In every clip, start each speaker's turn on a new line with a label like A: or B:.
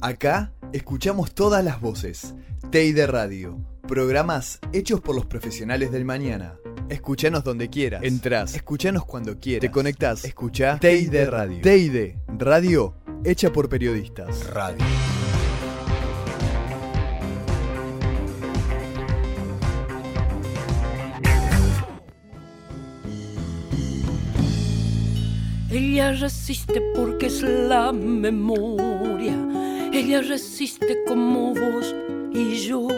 A: Acá escuchamos todas las voces. TEI Radio. Programas hechos por los profesionales del mañana. Escuchanos donde quieras. Entrás. Escuchanos cuando quieras. Te conectás. Escucha TEI Radio. TEI Radio hecha por periodistas. Radio.
B: Ella resiste porque es la memoria. Ella resiste como vos y yo.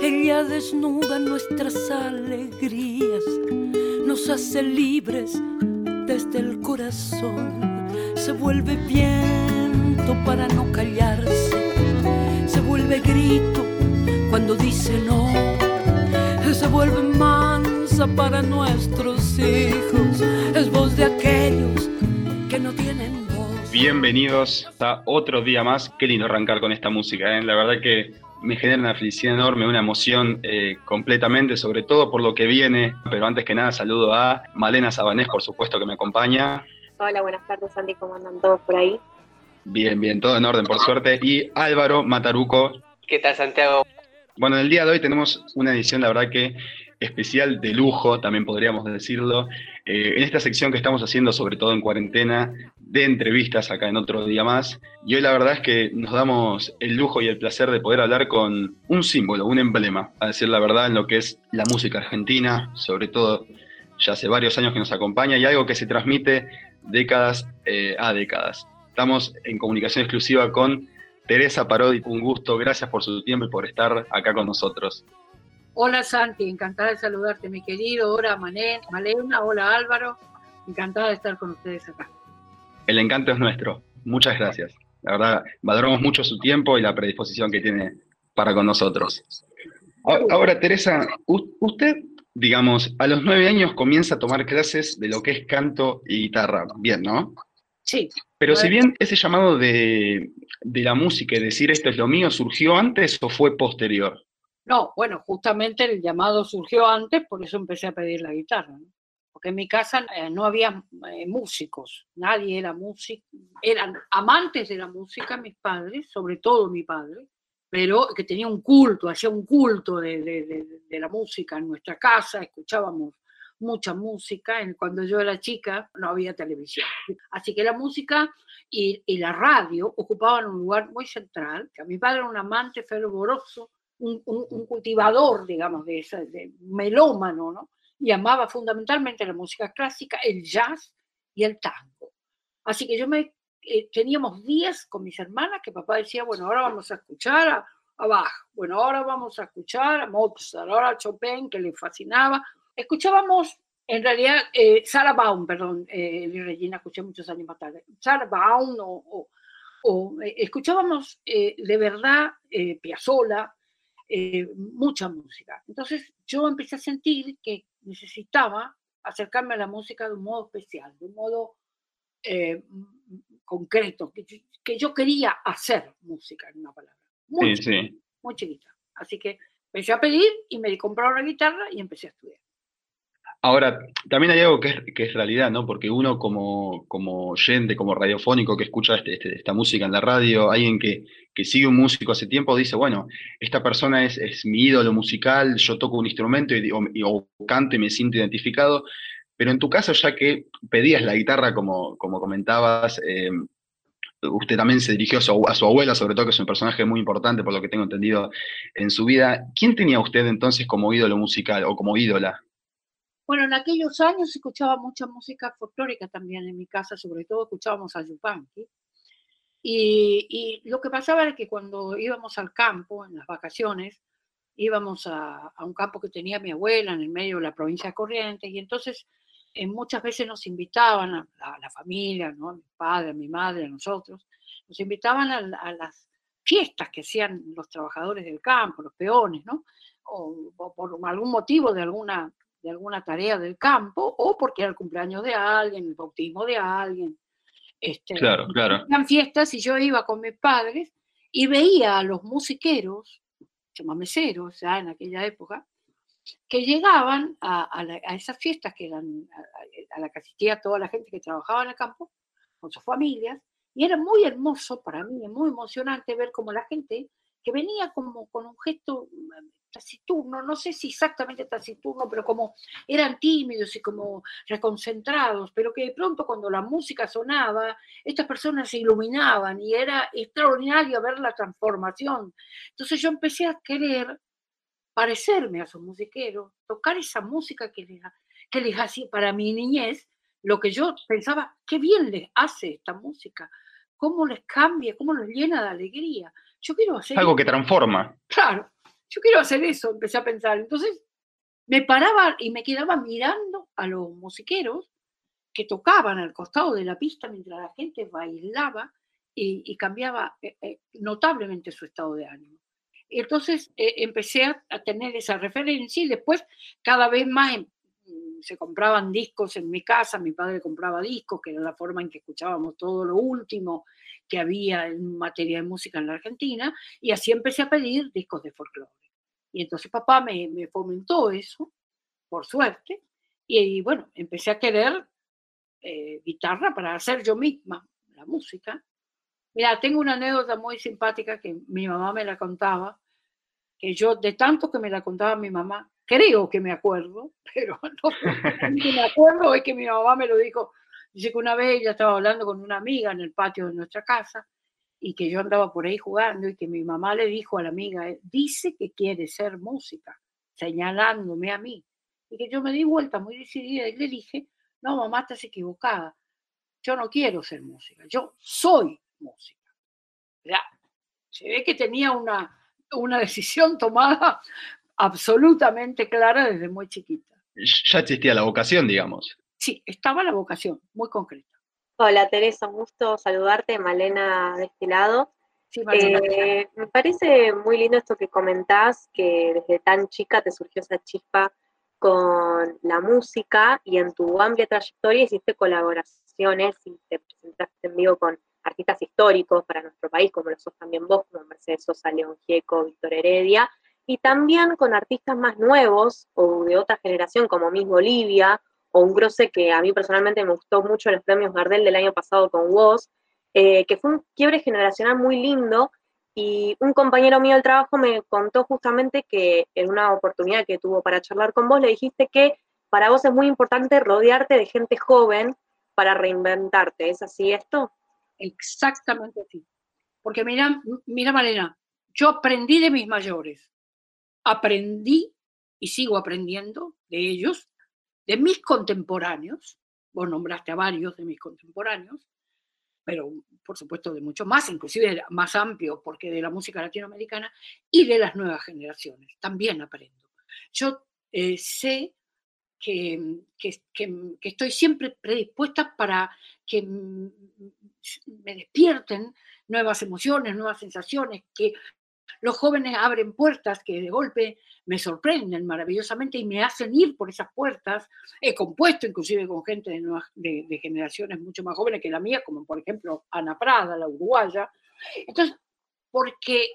B: Ella desnuda nuestras alegrías, nos hace libres desde el corazón. Se vuelve viento para no callarse, se vuelve grito cuando dice no, se vuelve mansa para nuestros hijos, es voz de
C: Bienvenidos a otro día más. Qué lindo arrancar con esta música, ¿eh? la verdad que me genera una felicidad enorme, una emoción eh, completamente, sobre todo por lo que viene. Pero antes que nada, saludo a Malena Sabanés, por supuesto, que me acompaña.
D: Hola, buenas tardes, Sandy, ¿cómo andan todos por ahí?
C: Bien, bien, todo en orden, por suerte. Y Álvaro Mataruco.
E: ¿Qué tal, Santiago?
C: Bueno, en el día de hoy tenemos una edición, la verdad que especial de lujo, también podríamos decirlo, eh, en esta sección que estamos haciendo, sobre todo en cuarentena, de entrevistas acá en otro día más. Y hoy la verdad es que nos damos el lujo y el placer de poder hablar con un símbolo, un emblema, a decir la verdad, en lo que es la música argentina, sobre todo ya hace varios años que nos acompaña y algo que se transmite décadas eh, a décadas. Estamos en comunicación exclusiva con Teresa Parodi. Un gusto, gracias por su tiempo y por estar acá con nosotros.
F: Hola Santi, encantada de saludarte, mi querido. Hola Malena, hola Álvaro. Encantada de estar con ustedes acá.
C: El encanto es nuestro. Muchas gracias. La verdad, valoramos mucho su tiempo y la predisposición que tiene para con nosotros. Ahora, Teresa, usted, digamos, a los nueve años comienza a tomar clases de lo que es canto y guitarra. Bien, ¿no?
F: Sí.
C: Pero si bien ese llamado de, de la música y decir esto es lo mío, ¿surgió antes o fue posterior?
F: No, bueno, justamente el llamado surgió antes, por eso empecé a pedir la guitarra. Porque en mi casa eh, no había eh, músicos, nadie era músico, eran amantes de la música mis padres, sobre todo mi padre, pero que tenía un culto, hacía un culto de, la música en nuestra casa, escuchábamos mucha música. Cuando yo era chica no había televisión. Así que la música y, y, la radio ocupaban un lugar muy central, mi padre era un amante fervoroso un, cultivador, digamos, de, ese, de melómano, ¿no? Y amaba fundamentalmente la música clásica, el jazz y el tango. Así que yo me eh, teníamos días con mis hermanas que papá decía, bueno, ahora vamos a escuchar a, Bach, bueno, ahora vamos a escuchar a Mozart, ahora a Chopin, que le fascinaba. Escuchábamos, en realidad, eh, Sarah Baum, perdón, eh, Regina escuché muchos años más tarde, Sarah Baum o, o, eh, escuchábamos de verdad Piazzolla, eh, mucha música. Entonces yo empecé a sentir que necesitaba acercarme a la música de un modo especial, de un modo eh, concreto, que, yo quería hacer música, en una palabra. Muy, sí, muy chiquita. Así que empecé a pedir y me compraron la guitarra y empecé a estudiar.
C: Ahora, también hay algo que es, realidad, ¿no? Porque uno como, como oyente, como radiofónico que escucha este, este, esta música en la radio, alguien que, sigue un músico hace tiempo, dice, bueno, esta persona es, mi ídolo musical, yo toco un instrumento y, o, canto y me siento identificado, pero en tu caso, ya que pedías la guitarra, como, como comentabas, eh, usted también se dirigió a su, a su, abuela, sobre todo, que es un personaje muy importante, por lo que tengo entendido, en su vida. ¿Quién tenía usted entonces como ídolo musical o como ídola?
F: Bueno, en aquellos años escuchaba mucha música folclórica también en mi casa, sobre todo escuchábamos a Yupanqui. Y, lo que pasaba era que cuando íbamos al campo, en las vacaciones, íbamos a, un campo que tenía mi abuela en el medio de la provincia de Corrientes, y entonces eh, muchas veces nos invitaban a, la familia, ¿no? a mi padre, a mi madre, a nosotros, nos invitaban a, las fiestas que hacían los trabajadores del campo, los peones, ¿no? o por algún motivo de alguna de alguna tarea del campo o porque era el cumpleaños de alguien, el bautismo de alguien. Este,
C: claro, claro.
F: Eran fiestas y yo iba con mis padres y veía a los musiqueros, chamameceros, ya en aquella época, que llegaban a, esas fiestas que eran a, la que asistía toda la gente que trabajaba en el campo, con sus familias, Y era muy hermoso para mí, muy emocionante ver cómo la gente que venía como con un gesto taciturno, no sé si exactamente taciturno, pero como eran tímidos y como reconcentrados, pero que de pronto cuando la música sonaba, estas personas se iluminaban y era extraordinario ver la transformación. Entonces yo empecé a querer parecerme a esos musiqueros, tocar esa música que les, que les hacía para mi niñez, lo que yo pensaba, qué bien les hace esta música, cómo les cambia, cómo los llena de alegría. Yo quiero hacer...
C: Algo que transforma.
F: Claro, yo quiero hacer eso, empecé a pensar. Entonces me paraba y me quedaba mirando a los musiqueros que tocaban al costado de la pista mientras la gente bailaba y, cambiaba eh, eh, notablemente su estado de ánimo. Entonces eh, empecé a, tener esa referencia y después cada vez más em, se compraban discos en mi casa, mi padre compraba discos, que era la forma en que escuchábamos todo lo último que había en materia de música en la Argentina, y así empecé a pedir discos de folclore. Y entonces papá me, me fomentó eso, por suerte, y, bueno, empecé a querer eh, guitarra para hacer yo misma la música, Mira, tengo una anécdota muy simpática que mi mamá me la contaba, que yo de tanto que me la contaba mi mamá, creo que me acuerdo, pero no me acuerdo es que mi mamá me lo dijo. Dice que una vez ella estaba hablando con una amiga en el patio de nuestra casa y que yo andaba por ahí jugando y que mi mamá le dijo a la amiga, eh, dice que quiere ser música, señalándome a mí. Y que yo me di vuelta muy decidida y le dije, no, mamá, estás equivocada. Yo no quiero ser música, yo soy música. Ya, se ve que tenía una, una decisión tomada absolutamente clara desde muy chiquita.
C: Ya existía la vocación, digamos.
F: Sí, estaba la vocación, muy concreta.
D: Hola Teresa, un gusto saludarte, Malena de este lado. Eh, me parece muy lindo esto que comentás, que desde tan chica te surgió esa chispa con la música y en tu amplia trayectoria hiciste colaboraciones y te presentaste en vivo con artistas históricos para nuestro país, como lo sos también vos, como Mercedes Sosa, León Gieco, Víctor Heredia, y también con artistas más nuevos o de otra generación, como Miss Bolivia, o un grosse que a mí personalmente me gustó mucho en los premios Gardel del año pasado con vos, eh, que fue un quiebre generacional muy lindo, y un compañero mío del trabajo me contó justamente que en una oportunidad que tuvo para charlar con vos, le dijiste que para vos es muy importante rodearte de gente joven para reinventarte. ¿Es así esto?
F: Exactamente así. Porque mira, mira Malena, yo aprendí de mis mayores, aprendí y sigo aprendiendo de ellos, de mis contemporáneos, vos nombraste a varios de mis contemporáneos, pero por supuesto de mucho más, inclusive más amplio, porque de la música latinoamericana y de las nuevas generaciones, también aprendo. Yo eh, sé que, estoy siempre predispuesta para que me despierten nuevas emociones, nuevas sensaciones, que los jóvenes abren puertas que de golpe me sorprenden maravillosamente y me hacen ir por esas puertas. He compuesto inclusive con gente de, de, generaciones mucho más jóvenes que la mía, como por ejemplo Ana Prada, la uruguaya. Entonces, porque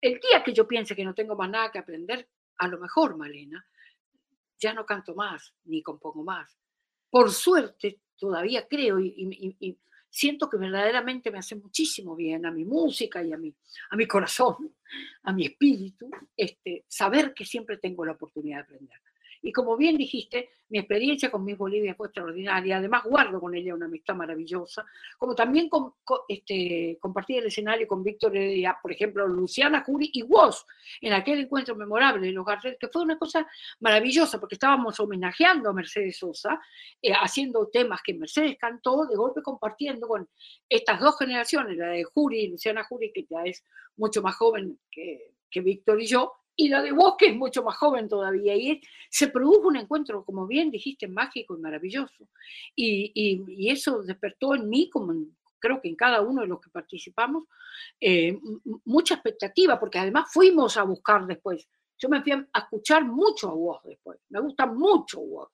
F: el día que yo piense que no tengo más nada que aprender, a lo mejor, Malena, ya no canto más, ni compongo más. Por suerte, todavía creo y, siento que verdaderamente me hace muchísimo bien a mi música y a mi, a mi corazón, a mi espíritu, este, saber que siempre tengo la oportunidad de aprender. Y como bien dijiste, mi experiencia con Miss Bolivia fue extraordinaria. Además, guardo con ella una amistad maravillosa. Como también con, este, compartí el escenario con Víctor Heredia, por ejemplo, Luciana Jury y vos, en aquel encuentro memorable de los Gardel, que fue una cosa maravillosa, porque estábamos homenajeando a Mercedes Sosa, eh, haciendo temas que Mercedes cantó, de golpe compartiendo con estas dos generaciones, la de Jury, Luciana Jury, que ya es mucho más joven que, que Víctor y yo, y la de vos, que es mucho más joven todavía. Y se produjo un encuentro, como bien dijiste, mágico y maravilloso. Y, y, eso despertó en mí, como creo que en cada uno de los que participamos, eh, mucha expectativa, porque además fuimos a buscar después. Yo me fui a escuchar mucho a vos después. Me gusta mucho vos.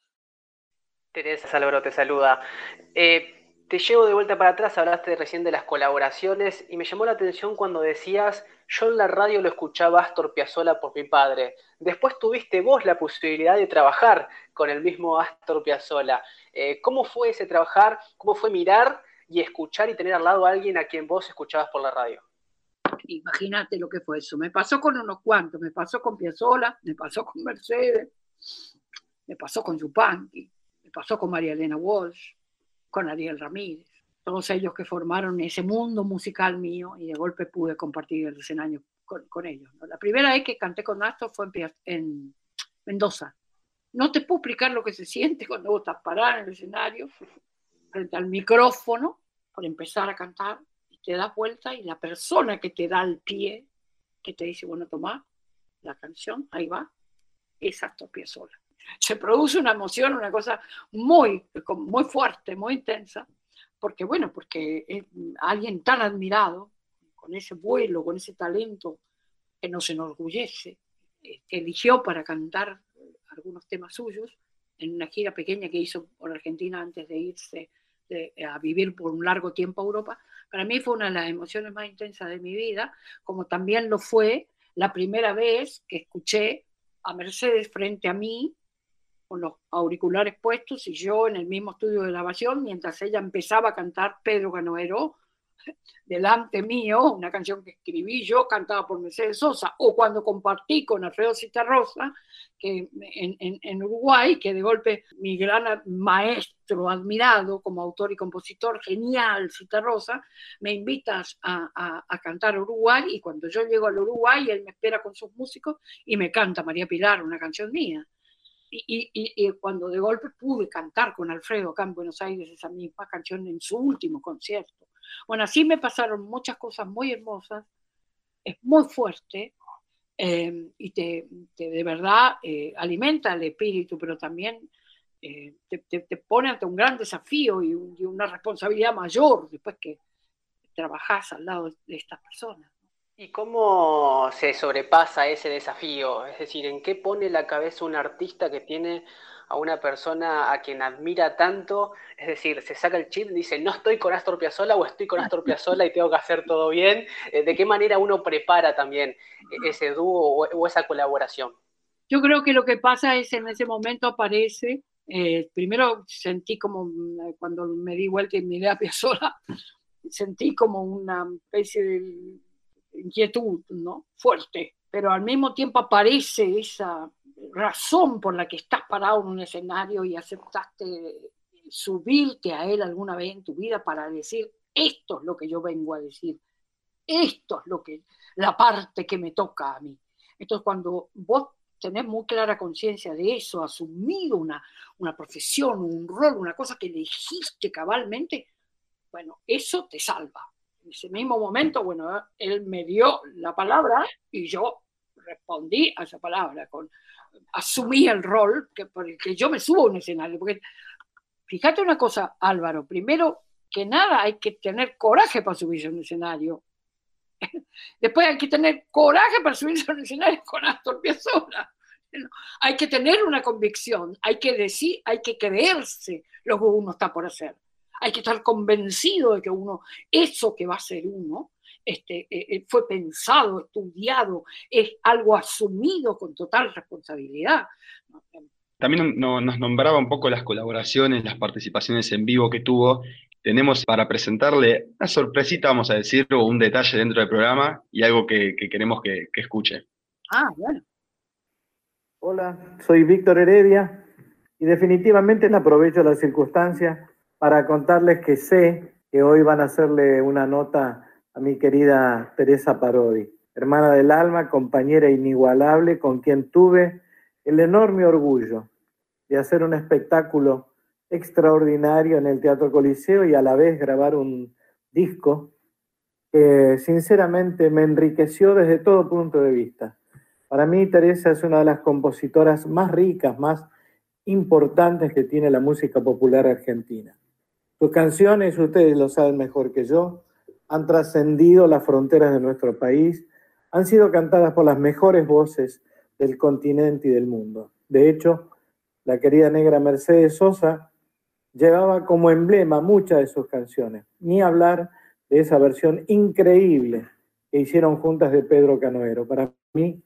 E: Teresa Salvador te saluda. Eh, te llevo de vuelta para atrás, hablaste recién de las colaboraciones y me llamó la atención cuando decías, yo en la radio lo escuchaba Astor Piazzolla por mi padre. Después tuviste vos la posibilidad de trabajar con el mismo Astor Piazzolla. Eh, ¿Cómo fue ese trabajar? ¿Cómo fue mirar y escuchar y tener al lado a alguien a quien vos escuchabas por la radio?
F: Imagínate lo que fue eso. Me pasó con unos cuantos, me pasó con Piazzola, me pasó con Mercedes, me pasó con Yupanqui, me pasó con María Elena Walsh, con Ariel Ramírez, todos ellos que formaron ese mundo musical mío y de golpe pude compartir el escenario con, ellos. La primera vez que canté con Astor fue en, en Mendoza. No te puedo explicar lo que se siente cuando vos estás parada en el escenario, frente al micrófono, por empezar a cantar, y te das vuelta y la persona que te da el pie, que te dice, bueno, toma la canción, ahí va, es Astor Piazzolla. Se produce una emoción, una cosa muy, muy fuerte, muy intensa, porque bueno, porque alguien tan admirado, con ese vuelo, con ese talento que nos enorgullece, que eligió para cantar algunos temas suyos en una gira pequeña que hizo por Argentina antes de irse a vivir por un largo tiempo a Europa, para mí fue una de las emociones más intensas de mi vida, como también lo fue la primera vez que escuché a Mercedes frente a mí con los auriculares puestos y yo en el mismo estudio de grabación, mientras ella empezaba a cantar Pedro Canoero, delante mío, una canción que escribí yo, cantada por Mercedes Sosa, o cuando compartí con Alfredo Citarrosa, que en, Uruguay, que de golpe mi gran maestro, admirado como autor y compositor, genial Citarrosa, me invitas a, a, cantar Uruguay, y cuando yo llego al Uruguay, él me espera con sus músicos y me canta María Pilar, una canción mía. Y, y, cuando de golpe pude cantar con Alfredo acá en Buenos Aires esa misma canción en su último concierto, bueno, así me pasaron muchas cosas muy hermosas, es muy fuerte eh, y te, de verdad eh, alimenta el espíritu, pero también eh, te, pone ante un gran desafío y, una responsabilidad mayor después que trabajas al lado de estas personas.
E: ¿Y cómo se sobrepasa ese desafío? Es decir, ¿en qué pone la cabeza un artista que tiene a una persona a quien admira tanto, es decir, se saca el chip y dice, no estoy con Astor Piazzolla o estoy con Astor Piazzolla y tengo que hacer todo bien. Eh, ¿De qué manera uno prepara también ese dúo o, esa colaboración?
F: Yo creo que lo que pasa es en ese momento aparece, eh, primero sentí como, mm, cuando me di vuelta y miré a Piazzolla, sentí como una especie de inquietud, ¿no? Fuerte, pero al mismo tiempo aparece esa razón por la que estás parado en un escenario y aceptaste subirte a él alguna vez en tu vida para decir, esto es lo que yo vengo a decir, esto es lo que, la parte que me toca a mí. Entonces, cuando vos tenés muy clara conciencia de eso, asumido una, una profesión, un rol, una cosa que elegiste cabalmente, bueno, eso te salva. En ese mismo momento, bueno, él me dio la palabra y yo respondí a esa palabra con, asumí el rol que, por el que yo me subo a un escenario. Porque fíjate una cosa, Álvaro, primero que nada hay que tener coraje para subirse a un escenario. Después hay que tener coraje para subirse a un escenario con Astor Piazzolla. Hay que tener una convicción, hay que decir, hay que creerse lo que uno está por hacer. Hay que estar convencido de que uno, eso que va a ser uno, este, eh, eh, fue pensado, estudiado, es algo asumido con total responsabilidad.
C: También nos nombraba un poco las colaboraciones, las participaciones en vivo que tuvo. Tenemos para presentarle una sorpresita, vamos a decir, o un detalle dentro del programa y algo que, queremos que, que escuche.
F: Ah, bueno.
G: Hola, soy Víctor Heredia y definitivamente aprovecho la circunstancia para contarles que sé que hoy van a hacerle una nota a mi querida Teresa Parodi, hermana del alma, compañera inigualable, con quien tuve el enorme orgullo de hacer un espectáculo extraordinario en el Teatro Coliseo y a la vez grabar un disco que sinceramente me enriqueció desde todo punto de vista. Para mí Teresa es una de las compositoras más ricas, más importantes que tiene la música popular argentina. Sus canciones, ustedes lo saben mejor que yo, han trascendido las fronteras de nuestro país, han sido cantadas por las mejores voces del continente y del mundo. De hecho, la querida negra Mercedes Sosa llevaba como emblema muchas de sus canciones, ni hablar de esa versión increíble que hicieron juntas de Pedro Canoero. Para mí,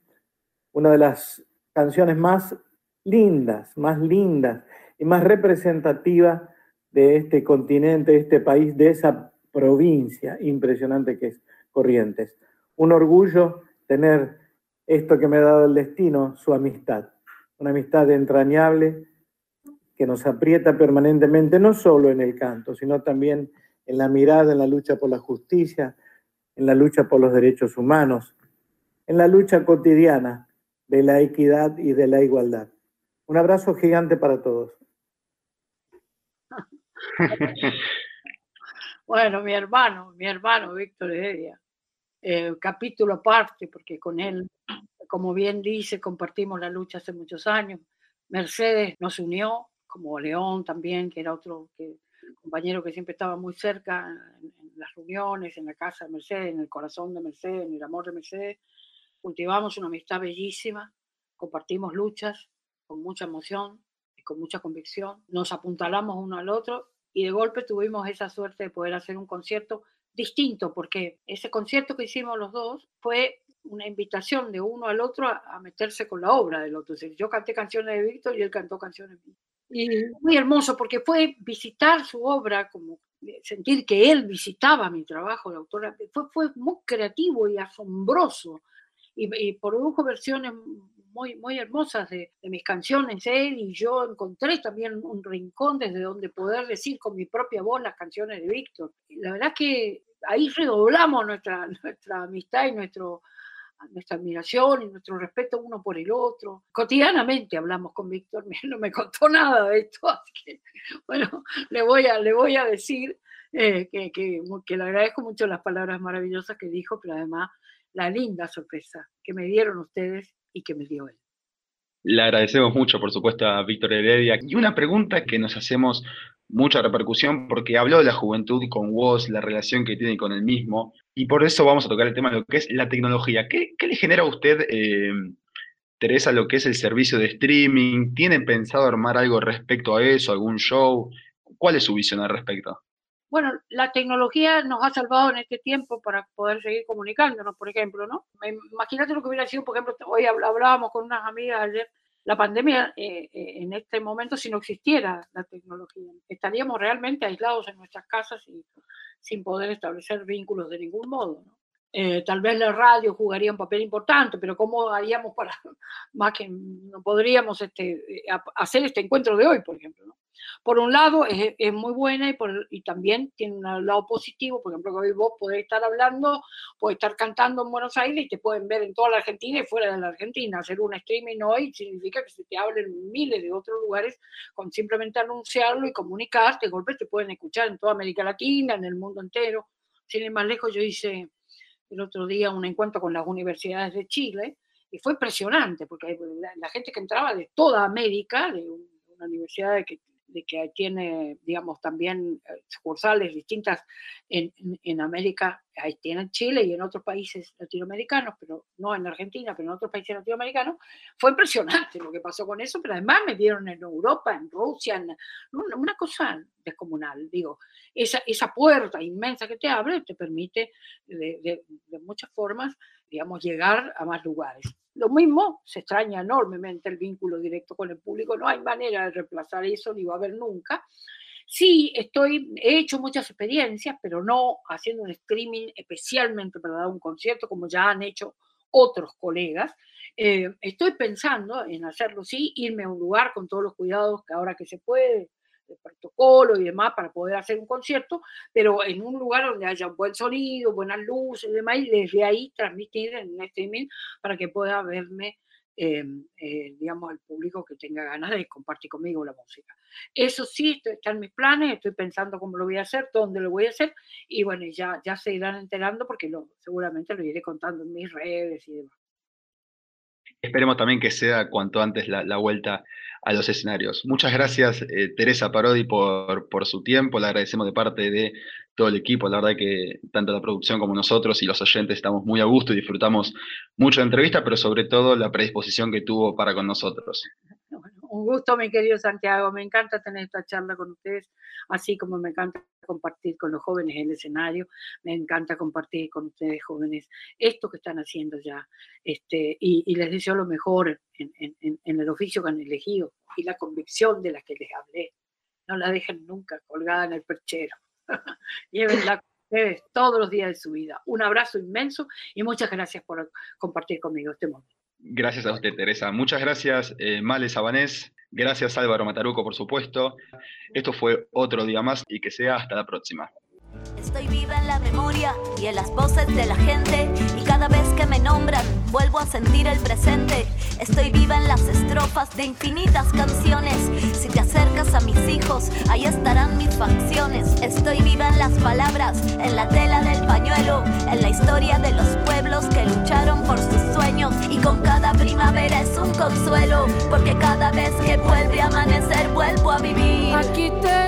G: una de las canciones más lindas, más lindas y más representativas de este continente, de este país, de esa provincia impresionante que es Corrientes. Un orgullo tener esto que me ha dado el destino, su amistad. Una amistad entrañable que nos aprieta permanentemente, no solo en el canto, sino también en la mirada, en la lucha por la justicia, en la lucha por los derechos humanos, en la lucha cotidiana de la equidad y de la igualdad. Un abrazo gigante para todos.
F: bueno, mi hermano, mi hermano Víctor Heredia, eh, capítulo aparte, porque con él, como bien dice, compartimos la lucha hace muchos años. Mercedes nos unió, como León también, que era otro que, compañero que siempre estaba muy cerca en, las reuniones, en la casa de Mercedes, en el corazón de Mercedes, en el amor de Mercedes. Cultivamos una amistad bellísima, compartimos luchas con mucha emoción y con mucha convicción. Nos apuntalamos uno al otro y de golpe tuvimos esa suerte de poder hacer un concierto distinto, porque ese concierto que hicimos los dos fue una invitación de uno al otro a, meterse con la obra del otro. yo canté canciones de Víctor y él cantó canciones mías. Y muy hermoso porque fue visitar su obra, como sentir que él visitaba mi trabajo de autora, fue, fue muy creativo y asombroso. Y, produjo versiones muy, muy hermosas de, de, mis canciones. Él y yo encontré también un rincón desde donde poder decir con mi propia voz las canciones de Víctor. La verdad que ahí redoblamos nuestra, nuestra amistad y nuestro, nuestra admiración y nuestro respeto uno por el otro. Cotidianamente hablamos con Víctor, no me contó nada de esto, así que bueno, le voy a, le voy a decir eh, que, que, que, le agradezco mucho las palabras maravillosas que dijo, pero además la linda sorpresa que me dieron ustedes y que me dio él.
C: Le agradecemos mucho, por supuesto, a Víctor Heredia. Y una pregunta que nos hacemos mucha repercusión porque habló de la juventud con vos, la relación que tiene con el mismo, y por eso vamos a tocar el tema de lo que es la tecnología. ¿Qué, le genera a usted, eh, Teresa, lo que es el servicio de streaming? ¿Tiene pensado armar algo respecto a eso, algún show? ¿Cuál es su visión al respecto?
F: Bueno, la tecnología nos ha salvado en este tiempo para poder seguir comunicándonos, por ejemplo, ¿no? Imagínate lo que hubiera sido, por ejemplo, hoy hablábamos con unas amigas ayer la pandemia eh, eh, en este momento, si no existiera la tecnología, estaríamos realmente aislados en nuestras casas y sin poder establecer vínculos de ningún modo. Eh, tal vez la radio jugaría un papel importante, pero ¿cómo haríamos para, más que no podríamos este, hacer este encuentro de hoy, por ejemplo? ¿no? por un lado es, es muy buena y, por, y, también tiene un lado positivo, por ejemplo, que hoy vos podés estar hablando, podés estar cantando en Buenos Aires y te pueden ver en toda la Argentina y fuera de la Argentina. Hacer un streaming hoy significa que se te hablen miles de otros lugares con simplemente anunciarlo y comunicarte, de golpe te pueden escuchar en toda América Latina, en el mundo entero. Sin ir más lejos, yo hice el otro día un encuentro con las universidades de Chile y fue impresionante porque la, gente que entraba de toda América, de una universidad que de que tiene, digamos, también eh, sucursales distintas en, en, América, ahí tiene Chile y en otros países latinoamericanos, pero no en Argentina, pero en otros países latinoamericanos, fue impresionante lo que pasó con eso, pero además me dieron en Europa, en Rusia, en, una cosa descomunal, digo, esa, esa puerta inmensa que te abre te permite de, de, de muchas formas, digamos, llegar a más lugares. Lo mismo, se extraña enormemente el vínculo directo con el público, no hay manera de reemplazar eso, ni va a haber nunca. Sí, estoy, he hecho muchas experiencias, pero no haciendo un streaming especialmente para dar un concierto, como ya han hecho otros colegas. Eh, estoy pensando en hacerlo, sí, irme a un lugar con todos los cuidados que ahora que se puede, de protocolo y demás para poder hacer un concierto, pero en un lugar donde haya un buen sonido, buenas luces y demás, y desde ahí transmitir en streaming para que pueda verme, em, eh, digamos, al público que tenga ganas de compartir conmigo la música. Eso sí, está en mis planes, estoy pensando cómo lo voy a hacer, dónde lo voy a hacer, y bueno, ya, ya se irán enterando porque lo, seguramente lo iré contando en mis redes y demás.
C: Esperemos también que sea cuanto antes la, vuelta a los escenarios. Muchas gracias, eh, Teresa Parodi, por, su tiempo. Le agradecemos de parte de todo el equipo. La verdad que tanto la producción como nosotros y los oyentes estamos muy a gusto y disfrutamos mucho la entrevista, pero sobre todo la predisposición que tuvo para con nosotros
F: un gusto, mi querido Santiago. Me encanta tener esta charla con ustedes, así como me encanta compartir con los jóvenes en el escenario. Me encanta compartir con ustedes, jóvenes, esto que están haciendo ya. Este, y, les deseo lo mejor en, en, el oficio que han elegido y la convicción de la que les hablé. no la dejen nunca colgada en el perchero. Llévenla con ustedes todos los días de su vida. Un abrazo inmenso y muchas gracias por compartir conmigo este momento.
C: Gracias a usted, Teresa. Muchas gracias, eh, Male Sabanés. Gracias, Álvaro Mataruco, por supuesto. Esto fue otro día más y que sea hasta la próxima.
H: Estoy viva en la memoria y en las voces de la gente y cada vez que me nombran vuelvo a sentir el presente. Estoy viva en las estrofas de infinitas canciones. Si te acercas a mis hijos, ahí estarán mis facciones. Estoy viva en las palabras, en la tela del pañuelo, en la historia de los pueblos que lucharon con cada primavera es un consuelo, porque cada vez que vuelve a amanecer vuelvo a vivir. Aquí te